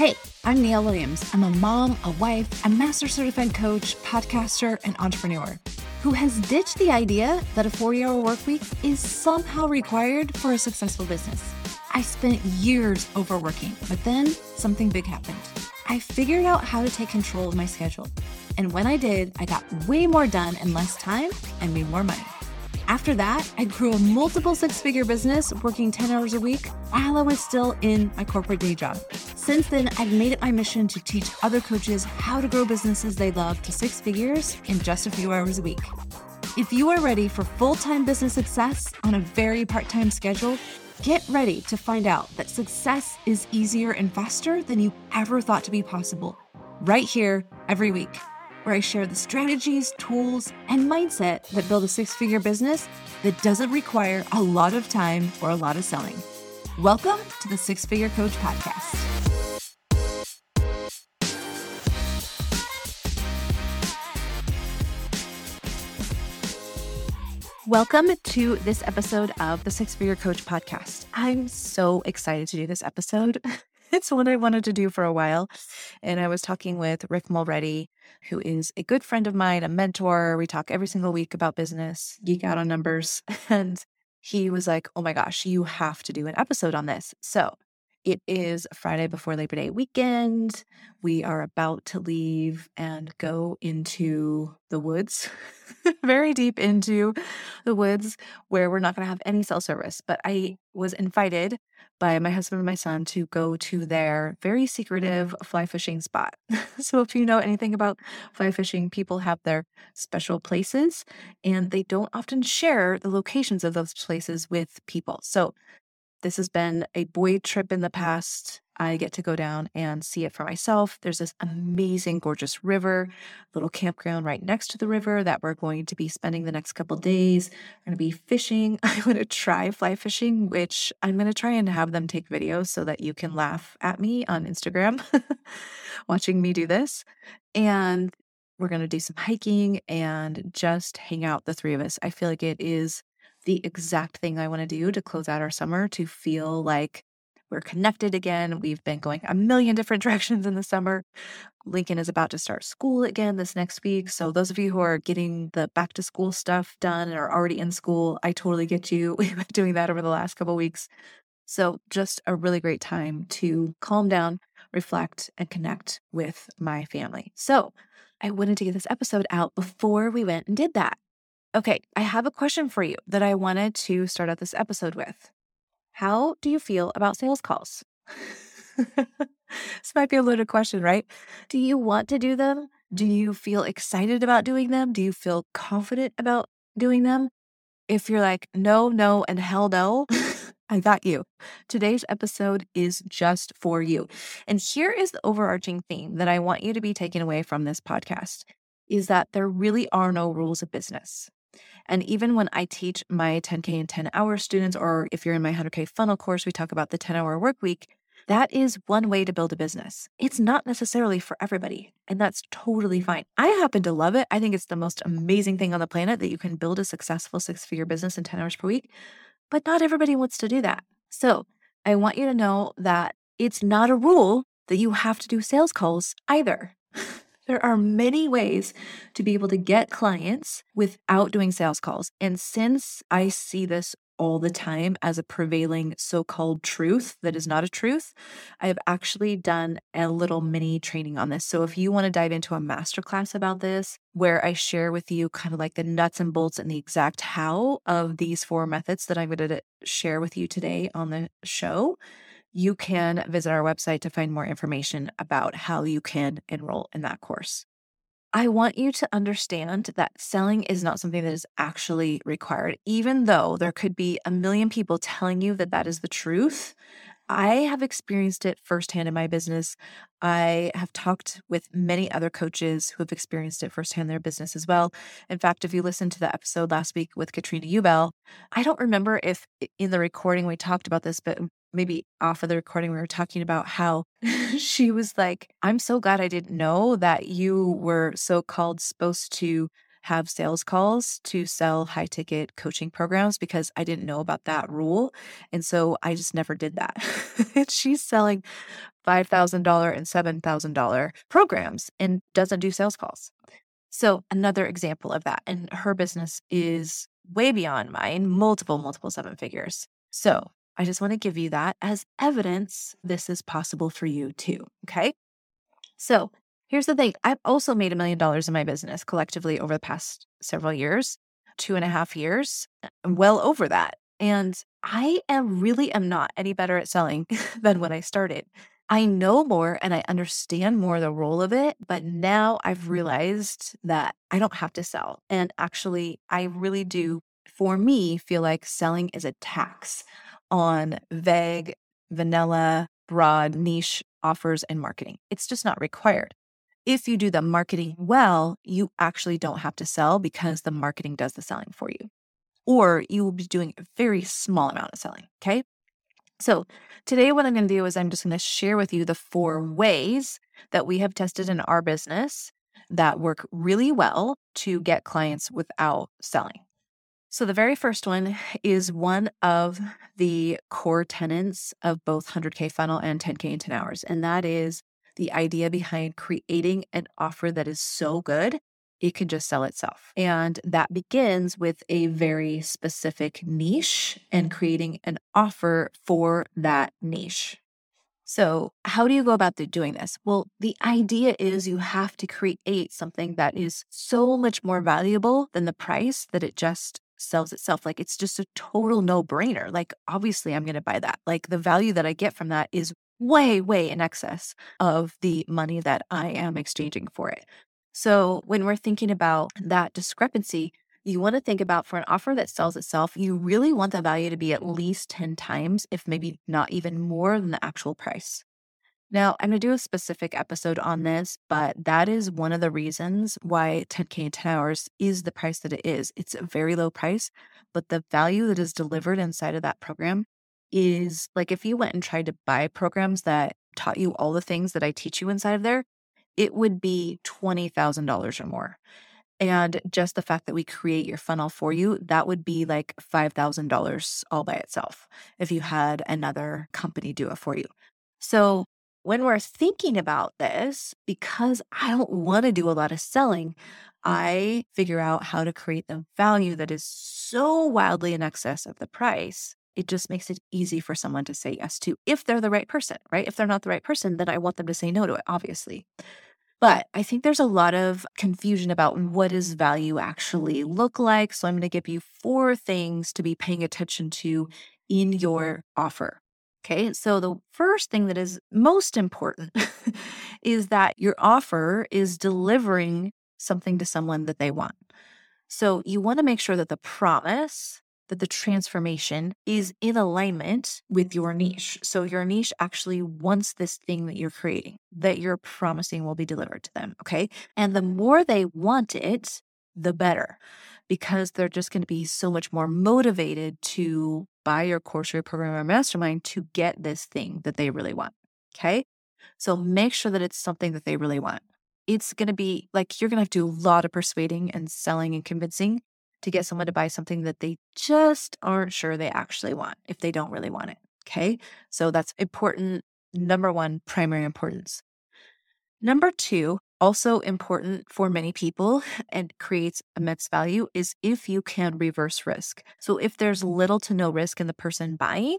Hey, I'm Neil Williams. I'm a mom, a wife, a master certified coach, podcaster, and entrepreneur who has ditched the idea that a 40 hour work week is somehow required for a successful business. I spent years overworking, but then something big happened. I figured out how to take control of my schedule. And when I did, I got way more done in less time and made more money. After that, I grew a multiple six figure business working 10 hours a week while I was still in my corporate day job. Since then, I've made it my mission to teach other coaches how to grow businesses they love to six figures in just a few hours a week. If you are ready for full time business success on a very part time schedule, get ready to find out that success is easier and faster than you ever thought to be possible. Right here, every week where I share the strategies, tools, and mindset that build a six figure business that doesn't require a lot of time or a lot of selling. Welcome to the Six Figure Coach Podcast. Welcome to this episode of the Six Figure Coach Podcast. I'm so excited to do this episode. it's what I wanted to do for a while. And I was talking with Rick Mulready, who is a good friend of mine, a mentor. We talk every single week about business, geek out on numbers. And he was like, Oh my gosh, you have to do an episode on this. So it is Friday before Labor Day weekend. We are about to leave and go into the woods, very deep into the woods where we're not going to have any cell service. But I was invited by my husband and my son to go to their very secretive fly fishing spot. so, if you know anything about fly fishing, people have their special places and they don't often share the locations of those places with people. So, this has been a boy trip in the past. I get to go down and see it for myself. There's this amazing, gorgeous river, little campground right next to the river that we're going to be spending the next couple days. We're going to be fishing. I'm going to try fly fishing, which I'm going to try and have them take videos so that you can laugh at me on Instagram watching me do this. And we're going to do some hiking and just hang out, the three of us. I feel like it is the exact thing I want to do to close out our summer to feel like we're connected again. We've been going a million different directions in the summer. Lincoln is about to start school again this next week. So, those of you who are getting the back to school stuff done and are already in school, I totally get you. We've been doing that over the last couple weeks. So, just a really great time to calm down, reflect, and connect with my family. So, I wanted to get this episode out before we went and did that. Okay, I have a question for you that I wanted to start out this episode with. How do you feel about sales calls? this might be a loaded question, right? Do you want to do them? Do you feel excited about doing them? Do you feel confident about doing them? If you're like, no, no, and hell no, I got you. Today's episode is just for you. And here is the overarching theme that I want you to be taking away from this podcast is that there really are no rules of business. And even when I teach my 10K and 10 hour students, or if you're in my 100K funnel course, we talk about the 10 hour work week. That is one way to build a business. It's not necessarily for everybody, and that's totally fine. I happen to love it. I think it's the most amazing thing on the planet that you can build a successful six figure business in 10 hours per week, but not everybody wants to do that. So I want you to know that it's not a rule that you have to do sales calls either. There are many ways to be able to get clients without doing sales calls. And since I see this all the time as a prevailing so called truth that is not a truth, I have actually done a little mini training on this. So if you want to dive into a masterclass about this, where I share with you kind of like the nuts and bolts and the exact how of these four methods that I'm going to share with you today on the show, you can visit our website to find more information about how you can enroll in that course. I want you to understand that selling is not something that is actually required, even though there could be a million people telling you that that is the truth. I have experienced it firsthand in my business. I have talked with many other coaches who have experienced it firsthand in their business as well. In fact, if you listened to the episode last week with Katrina Ubel, I don't remember if in the recording we talked about this, but maybe off of the recording, we were talking about how she was like, I'm so glad I didn't know that you were so called supposed to have sales calls to sell high ticket coaching programs because I didn't know about that rule. And so I just never did that. She's selling $5,000 and $7,000 programs and doesn't do sales calls. So, another example of that. And her business is way beyond mine, multiple, multiple seven figures. So, I just want to give you that as evidence this is possible for you too. Okay. So, here's the thing I've also made a million dollars in my business collectively over the past several years, two and a half years, well over that. And I am really am not any better at selling than when I started. I know more and I understand more the role of it, but now I've mm-hmm. realized that I don't have to sell. And actually, I really do, for me, feel like selling is a tax on vague, vanilla, broad, niche offers and marketing. It's just not required. If you do the marketing well, you actually don't have to sell because the marketing does the selling for you. Or you will be doing a very small amount of selling. Okay. So, today, what I'm going to do is I'm just going to share with you the four ways that we have tested in our business that work really well to get clients without selling. So, the very first one is one of the core tenets of both 100K funnel and 10K in 10 hours. And that is the idea behind creating an offer that is so good it can just sell itself. And that begins with a very specific niche and creating an offer for that niche. So, how do you go about doing this? Well, the idea is you have to create something that is so much more valuable than the price that it just sells itself. Like, it's just a total no brainer. Like, obviously, I'm going to buy that. Like, the value that I get from that is way, way in excess of the money that I am exchanging for it. So when we're thinking about that discrepancy, you want to think about for an offer that sells itself, you really want the value to be at least 10 times, if maybe not even more than the actual price. Now, I'm going to do a specific episode on this, but that is one of the reasons why 10K in 10 hours is the price that it is. It's a very low price, but the value that is delivered inside of that program is like if you went and tried to buy programs that taught you all the things that I teach you inside of there, it would be $20,000 or more. And just the fact that we create your funnel for you, that would be like $5,000 all by itself if you had another company do it for you. So, when we're thinking about this, because I don't want to do a lot of selling, I figure out how to create the value that is so wildly in excess of the price. It just makes it easy for someone to say yes to if they're the right person, right? If they're not the right person, then I want them to say no to it, obviously. But I think there's a lot of confusion about what does value actually look like. So I'm going to give you four things to be paying attention to in your offer. Okay. So the first thing that is most important is that your offer is delivering something to someone that they want. So you want to make sure that the promise that the transformation is in alignment with your mm-hmm. niche. So your niche actually wants this thing that you're creating, that you're promising will be delivered to them. Okay. And the more they want it, the better, because they're just going to be so much more motivated to buy your course or your program or mastermind to get this thing that they really want. Okay. So make sure that it's something that they really want. It's going to be like you're going to have to do a lot of persuading and selling and convincing to get someone to buy something that they just aren't sure they actually want if they don't really want it. Okay. So that's important. Number one, primary importance. Number two, also important for many people and creates immense value is if you can reverse risk. So if there's mm-hmm. little to no risk in the person buying,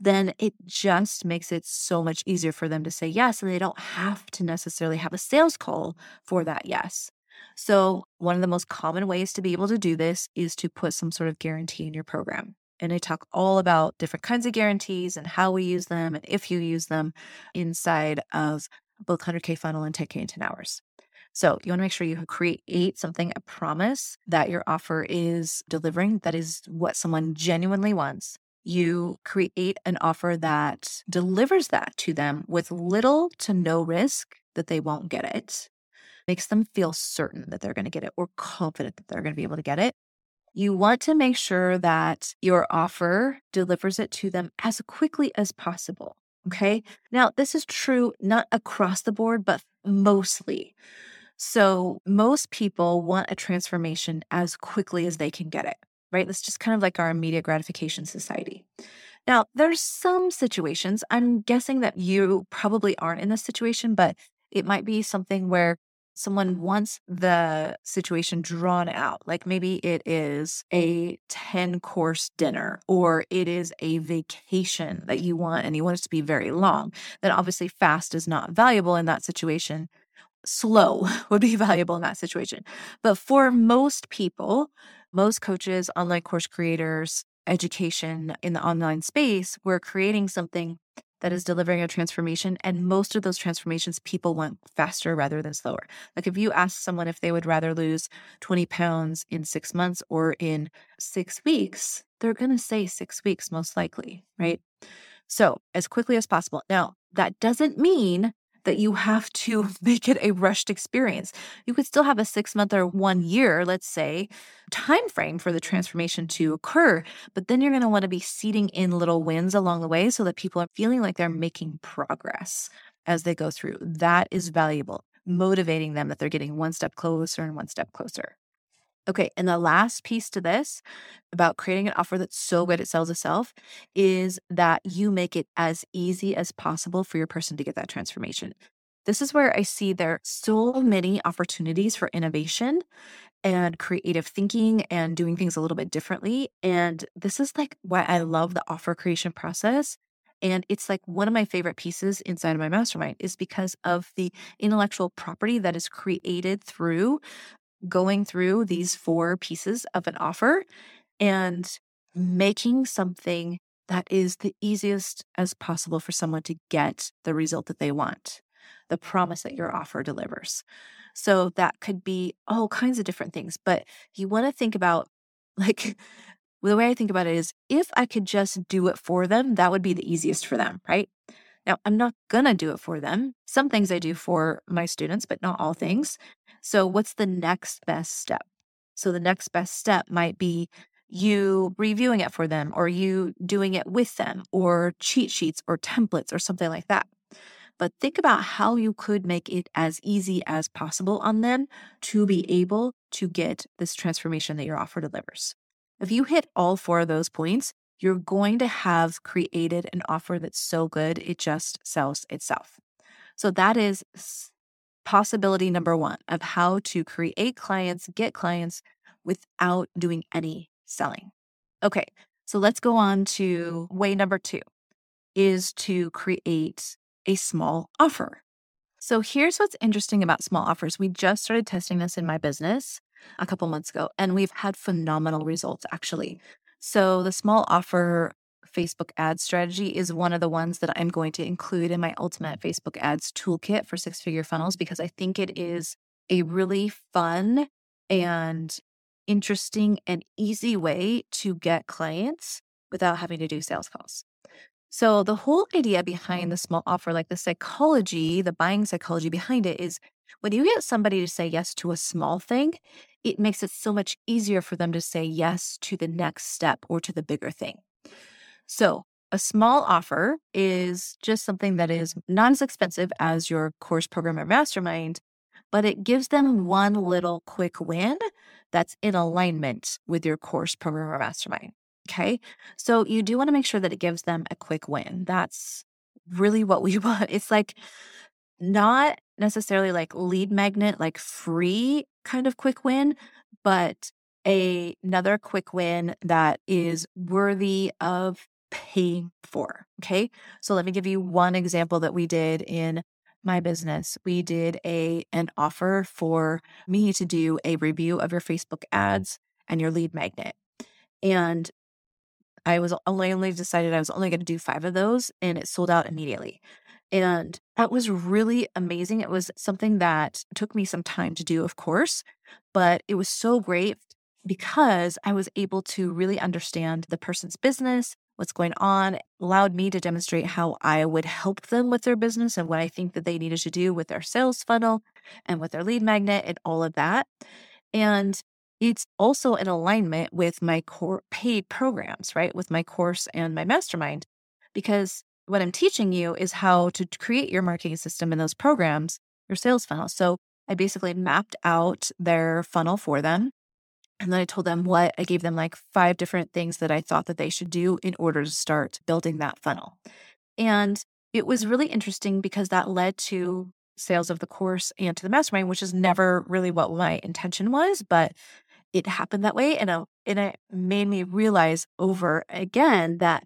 then it just makes it so much easier for them to say yes. And they don't have to necessarily have a sales call for that yes. So, one of the most common ways to be able to do this is to put some sort of guarantee in your program. And I talk all about different kinds of guarantees and how we use them and if you use them inside of both 100K funnel and 10K in 10 hours. So you want to make sure you create something, a promise that your offer is delivering, that is what someone genuinely wants. You create an offer that delivers that to them with little to no risk that they won't get it makes them feel certain that they're going to get it or confident that they're going to be able to get it. You want to make sure that your offer delivers it to them as quickly as possible. Okay. Now, this is true not across the board, but mostly. So most people want a transformation as quickly as they can get it, right? That's just kind of like our immediate gratification society. Now, there's some situations, I'm guessing that you probably aren't in this situation, but it might be something where someone wants the situation drawn out. Like maybe it is a 10 course dinner or it is a vacation that you want and you want it to be very long. Then obviously, fast is not valuable in that situation. Slow would be valuable in that situation. But for most people, most coaches, online course creators, education in the online space, we're creating something that is delivering a transformation. And most of those transformations, people want faster rather than slower. Like if you ask someone if they would rather lose 20 pounds in six months or in six weeks, they're going to say six weeks, most likely, mm. right? So as quickly as possible. Now, that doesn't mean that you have to make it a rushed experience. You could still have a six month or one year, let's say, time frame for the transformation to occur, but then you're going to want to be seeding in little wins along the way so that people are feeling like they're making progress as they go through. That is valuable, motivating them that they're getting one step closer and one step closer. Okay, and the last piece to this about creating an offer that's so good it sells itself is that you make it as easy as possible for your person to get that transformation. This is where I see there so many opportunities for innovation and creative thinking and doing things a little bit differently. And this is like why I love the offer creation process. And it's like one of my favorite pieces inside of my mastermind is because of the intellectual property that is created through going through these four pieces of an offer and making something that is the easiest as possible for someone to get the result that they want, the promise that your offer delivers. So that could be all kinds of different things, but you want to think about like the way I think about it is if I could just do it for them, that would be the easiest for them, right? Now, I'm not going to do it for them. Some things I do for my students, but not all things. So, what's the next best step? So, the next best step might be you reviewing it for them, or you doing it with them, or cheat sheets or templates or something like that. But think about how you could make it as easy as possible on them to be able to get this transformation that your offer delivers. If you hit all four of those points, you're going to have created an offer that's so good, it just sells itself. So that is possibility number one of how to create clients, get clients without doing any selling. Okay, so let's go on to way number two is to create a small offer. So here's what's interesting about small offers. We just started testing this in my business a couple months ago, and we've had phenomenal results actually. So, the small offer Facebook ad strategy is one of the ones that I'm going to include in my ultimate Facebook ads toolkit for six figure funnels because I think it is a really fun and interesting and easy way to get clients without having to do sales calls. So, the whole idea behind the small offer, like the psychology, the buying psychology behind it, is when you get somebody to say yes to a small thing, it makes it so much easier for them to say yes to the next step or to the bigger thing. So, a small offer is just something that is not as expensive as your course program or mastermind, but it gives them one little quick win that's in alignment with your course program or mastermind. Okay. So you do want to make sure that it gives them a quick win. That's really what we want. It's like not necessarily like lead magnet, like free kind of quick win, but a, another quick win that is worthy of paying for. Okay. So let me give you one example that we did in my business. We did a an offer for me to do a review of your Facebook ads and your lead magnet. And I was only only decided I was only going to do 5 of those and it sold out immediately. And that was really amazing. It was something that took me some time to do, of course, but it was so great because I was able to really understand the person's business, what's going on, allowed me to demonstrate how I would help them with their business and what I think that they needed to do with their sales funnel and with their lead magnet and all of that. And it's also in alignment with my core paid programs, right? With my course and my mastermind, because what I'm teaching you is how to create your marketing system in those programs, your sales funnel. So I basically mapped out their funnel for them. And then I told them what I gave them like five different things that I thought that they should do in order to start building that funnel. And it was really interesting because that led to sales of the course and to the mastermind, which is never really what my intention was, but it happened that way. And, uh, and it made me realize over again that,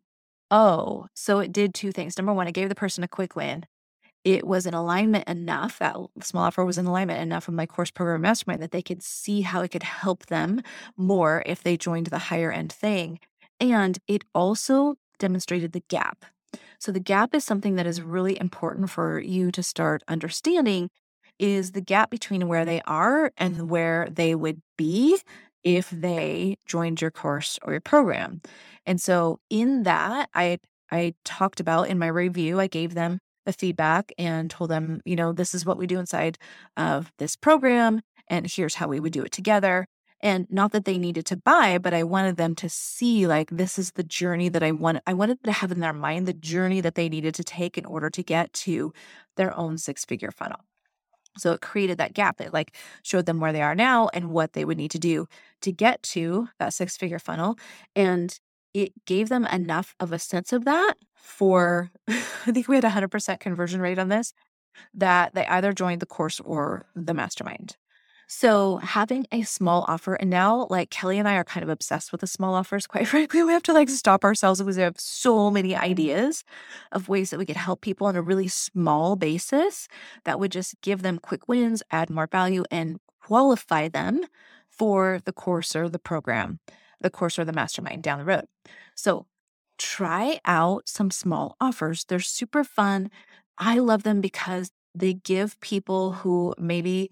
oh, so it did two things. Number one, it gave the person a quick win. It was in alignment enough, that small offer was in alignment enough with my course program mastermind that they could see how it could help them more if they joined the higher end thing. And it also demonstrated the gap so the gap is something that is really important for you to start understanding is the gap between where they are and where they would be if they joined your course or your program. And so in that I I talked about in my review, I gave them the feedback and told them, you know, this is what we do inside of this program and here's how we would do it together. And not that they needed to buy, but I wanted them to see like this is the journey that I want. I wanted to have in their mind the journey that they needed to take in order to get to their own six figure funnel. So it created that gap. It like showed them where they are now and what they would need to do to get to that six figure funnel. And it gave them enough of a sense of that for, I think we had a 100% conversion rate on this, that they either joined the course or the mastermind. So having a small offer, and now like Kelly and I are kind of obsessed with the small offers. Quite frankly, we have to like stop ourselves because we have so many mm-hmm. ideas of ways that we could help people on a really small basis that would just give them quick wins, add more value, and qualify them for the course or the program, the course or the mastermind down the road. So try out some small offers. They're super fun. I love them because they give people who maybe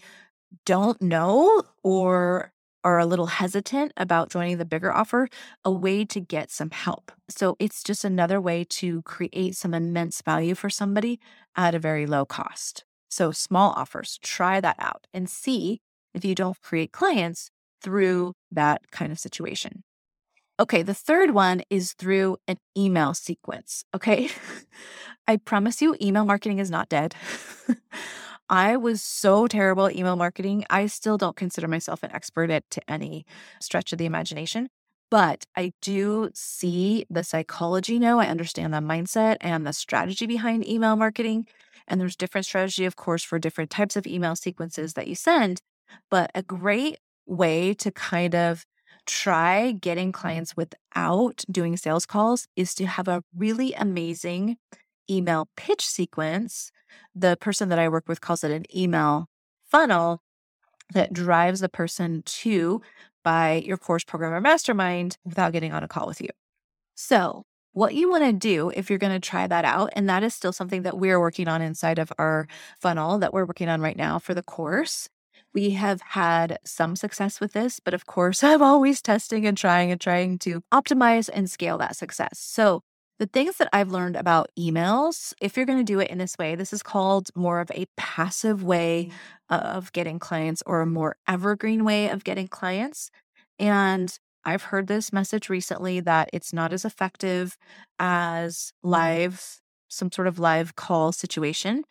don't know or are a little hesitant about joining the bigger offer, a way to get some help. So it's just another way to create some immense value for somebody at a very low cost. So small offers, try that out and see if you don't create clients through that kind of situation. Okay, the third one is through an email sequence. Okay. I promise you, email marketing is not dead. I was so terrible at email marketing. I still don't consider myself an expert at to any stretch of the imagination, but I do see the psychology now. I understand the mindset and the strategy behind email marketing. And there's different strategy, of course, for different types of email sequences that you send. But a great way to kind of try getting clients without doing sales calls is to have a really amazing email pitch sequence the person that I work with calls it an email funnel that drives the person to buy your course program or mastermind without getting on a call with you. So, what you want to do if you're going to try that out, and that is still something that we're working on inside of our funnel that we're working on right now for the course. We have had some success with this, but of course, I'm always testing and trying and trying to optimize and scale that success. So, the things that I've learned about emails, if you're going to do it in this way, this is called more of a passive way mm. of getting clients or a more evergreen way of getting clients. And I've heard this message recently that it's not as effective as mm. live, some sort of live call situation.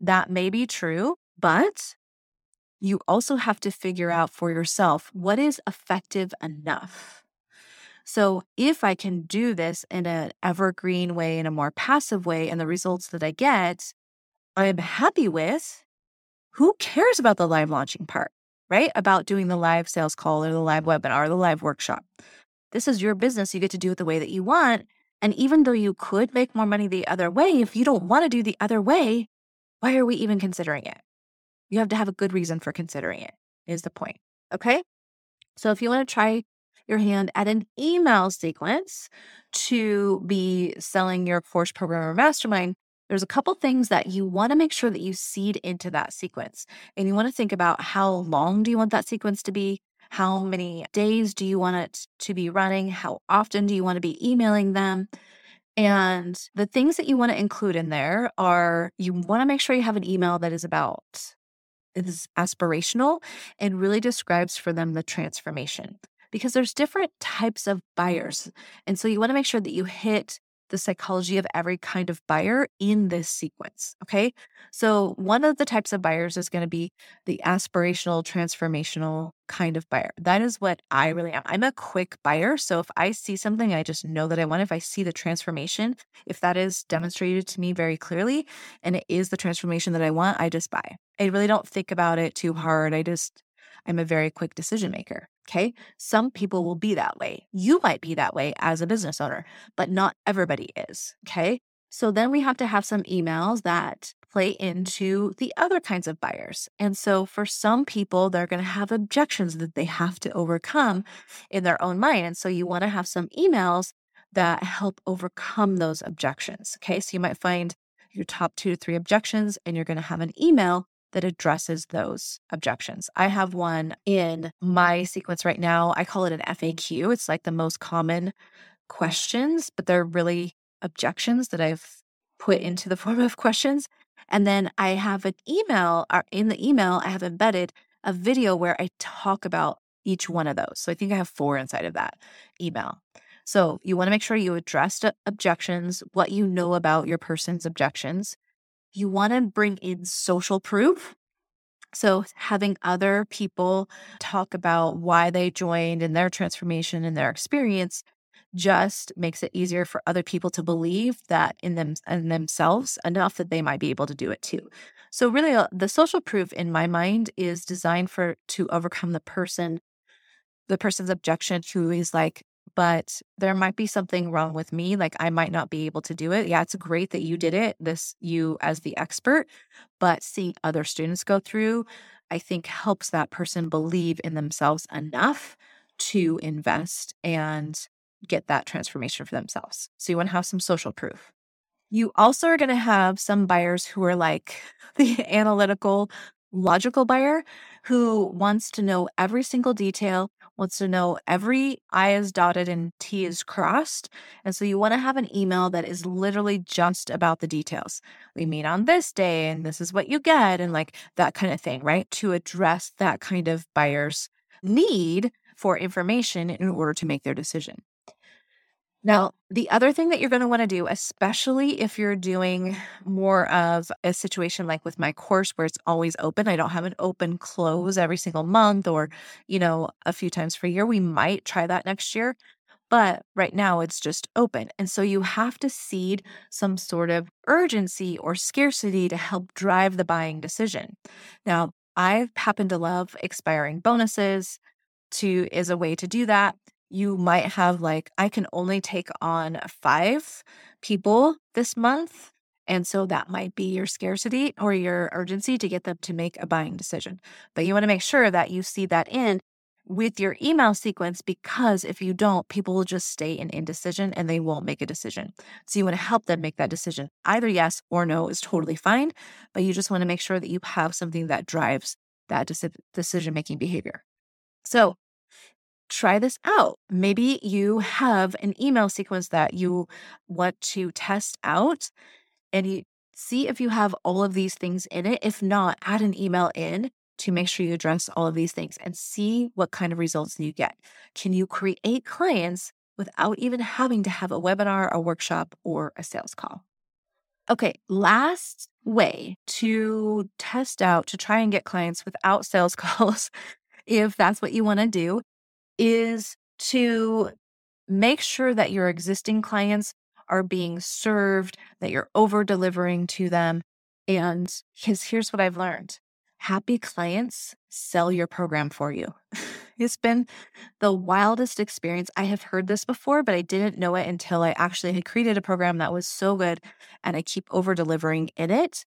That may be true, but you also have to figure out for yourself what is effective enough. So if I can do this in an evergreen way, in a more passive way, and the results that I get, I'm happy with, who cares about the live launching part, right? About doing the live sales call or the live webinar or the live workshop. This is your business. You get to do it the way that you want. And even though you could make more money the other way, if you don't want to do the other way, why are we even considering it? You have to have a good reason for considering it, is the point. Okay. So if you want to try your hand at an email sequence to be selling your course program or mastermind, there's a couple things that you want to make sure that you seed into that sequence. And you want to think about how long do you want that sequence to be? How many days do you want it to be running? How often do you want to be emailing them? And the things that you want to include in there are you want to make sure you have an email that is about is aspirational and really describes for them the transformation because there's different types of buyers. And so you want to make sure that you hit the psychology of every kind of buyer in this sequence. Okay. So, one of the types of buyers is going to be the aspirational, transformational kind of buyer. That is what I really am. I'm a quick buyer. So, if I see something, I just know that I want. If I see the transformation, if that is demonstrated to me very clearly and it is the transformation that I want, I just buy. I really don't think about it too hard. I just, I'm a very quick decision maker. Okay. Some people will be that way. You might be that way as a business owner, but not everybody is. Okay. So then we have to have some emails that play into the other kinds of buyers. And so for some people, they're going to have objections that they have to overcome in their own mind. And so you want to have some emails that help overcome those objections. Okay. So you might find your top two to three objections, and you're going to have an email that addresses those objections. I have one in my sequence right now. I call it an FAQ. It's like the most common questions, but they're really objections that I've put into the form of questions. And then I have an email, or in the email, I have embedded a video where I talk about each one of those. So I think I have four inside of that email. So you want to make sure you address objections, what you know about your person's objections you want to bring in social proof. So, having other people talk about why they joined and their transformation and their experience just makes it easier for other people to believe that in them in themselves enough that they might be able to do it too. So really uh, the social proof in my mind is designed for to overcome the person the person's objection who is like but there might be something wrong with me. Like I might not be able to do it. Yeah, it's great that you did it, this you as the expert, but seeing other students go through, I think helps that person believe in themselves enough to invest and get that transformation for themselves. So you want to have some social proof. You also are going to have some buyers who are like the analytical, logical buyer who wants to know every single detail, wants to know every I is dotted and T is crossed. And so you want to have an email that is literally just about the details. We meet on this day and this is what you get, and like that kind of thing, right? To address that kind of buyer's need for information in order to make their decision. Now, the other thing that you're going to want to do, especially if you're doing more of a situation like with my course where it's always open, I don't have an open close every single month or, you know, a few times per year. We might try that next year. But right now it's just open. And so you have to seed some sort of urgency or scarcity to help drive the buying decision. Now, I happen to love expiring bonuses to is a way to do that you might have like, I can only take on five people this month. And so that might be your scarcity or your urgency to get them to make a buying decision. But you want to make sure that you see that in with your email sequence because if you don't, people will just stay in indecision and they won't make a decision. So you want to help them make that decision. Either yes or no is totally fine, but you just want to make sure that you have something that drives that decision making behavior. So try this out. Maybe you have an email sequence that you want to test out and you see if you have all of these things in it. If not, add an email in to make sure you address all of these things and see what kind of results you get. Can you create clients without even having to have a webinar, a workshop, or a sales call? Okay, last way to test out to try and get clients without sales calls, if that's what you want to do, is to make sure that your existing clients are being served, that you're over delivering to them. And because here's what I've learned happy clients sell your program for you. it's been the wildest experience. I have heard this before, but I didn't know it until I actually had created a program that was so good and I keep over delivering in it.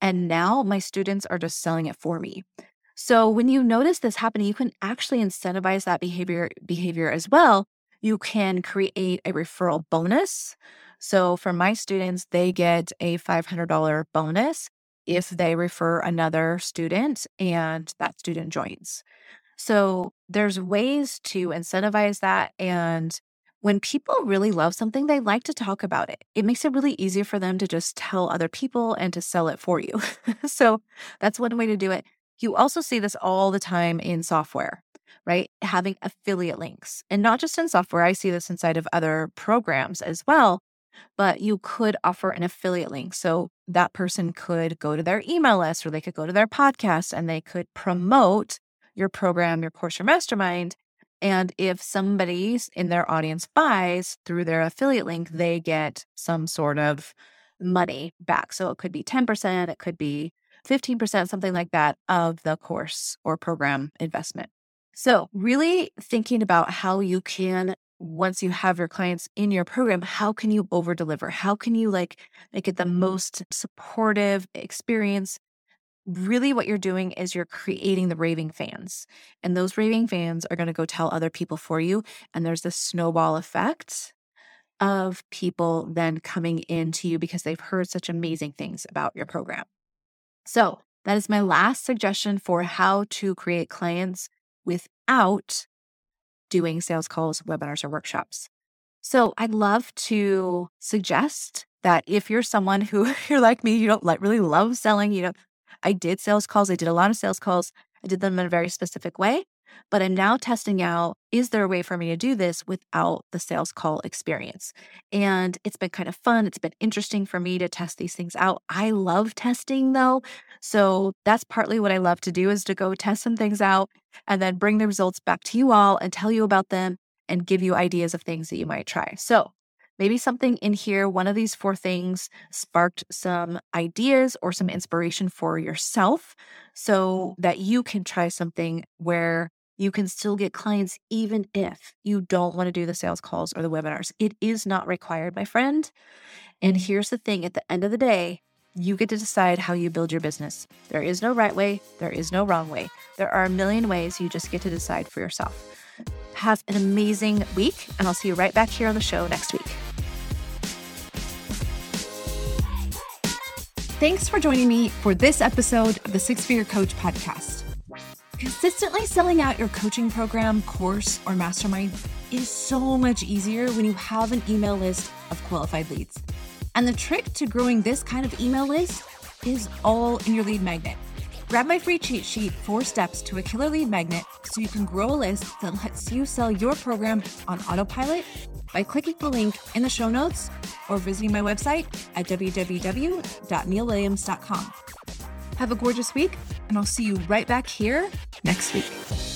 And now my students are just selling it for me. So when you notice this happening, you can actually incentivize that behavior behavior as well. You can create a referral bonus. So for my students, they get a $500 bonus if they refer another student and that student joins. So there's ways to incentivize that and when people really love something, they like to talk about it. It makes it really easy for them to just tell other people and to sell it for you. so that's one way to do it. You also see this all the time in software, right? Having affiliate links. And not just in software, I see this inside of other programs as well, but you could offer an affiliate link. So that person could go to their email list or they could go to their podcast and they could promote your program, your course, your mastermind. And if somebody in their audience buys through their affiliate link, they get some sort of money back. So it could be 10%, it could be 15%, something like that of the course or program investment. So, really thinking about how you can, once you have your clients in your program, how can you over deliver? How can you like make it the most supportive experience? Really, what you're doing is you're creating the raving fans. And those raving fans are going to go tell other people for you. And there's this snowball effect of people then coming into you because they've heard such amazing things about your program. So, that is my last suggestion for how to create clients without doing sales calls, webinars, or workshops. So I'd love to suggest that if you're someone who you're like me, you don't like really love selling, you know, I did sales calls, I did a lot of sales calls, I did them in a very specific way. But I'm now testing out is there a way for me to do this without the sales call experience? And it's been kind of fun. It's been interesting for me to test these things out. I love testing though. So that's partly what I love to do is to go test some things out and then bring the results back to you all and tell you about them and give you ideas of things that you might try. So maybe something in here, one of these four things sparked some ideas or some inspiration for yourself so that you can try something where you can still get clients even if you don't want to do the sales calls or the webinars. It is not required, my friend. And here's the thing at the end of the day, you get to decide how you build your business. There is no right way, there is no wrong way. There are a million ways you just get to decide for yourself. Have an amazing week, and I'll see you right back here on the show next week. Thanks for joining me for this episode of the Six Figure Coach podcast. Consistently selling out your coaching program, course, or mastermind is so much easier when you have an email list of qualified leads. And the trick to growing this kind of email list is all in your lead magnet. Grab my free cheat sheet, Four Steps to a Killer Lead Magnet, so you can grow a list that lets you sell your program on autopilot by clicking the link in the show notes or visiting my website at www.neilwilliams.com. Have a gorgeous week, and I'll see you right back here next week.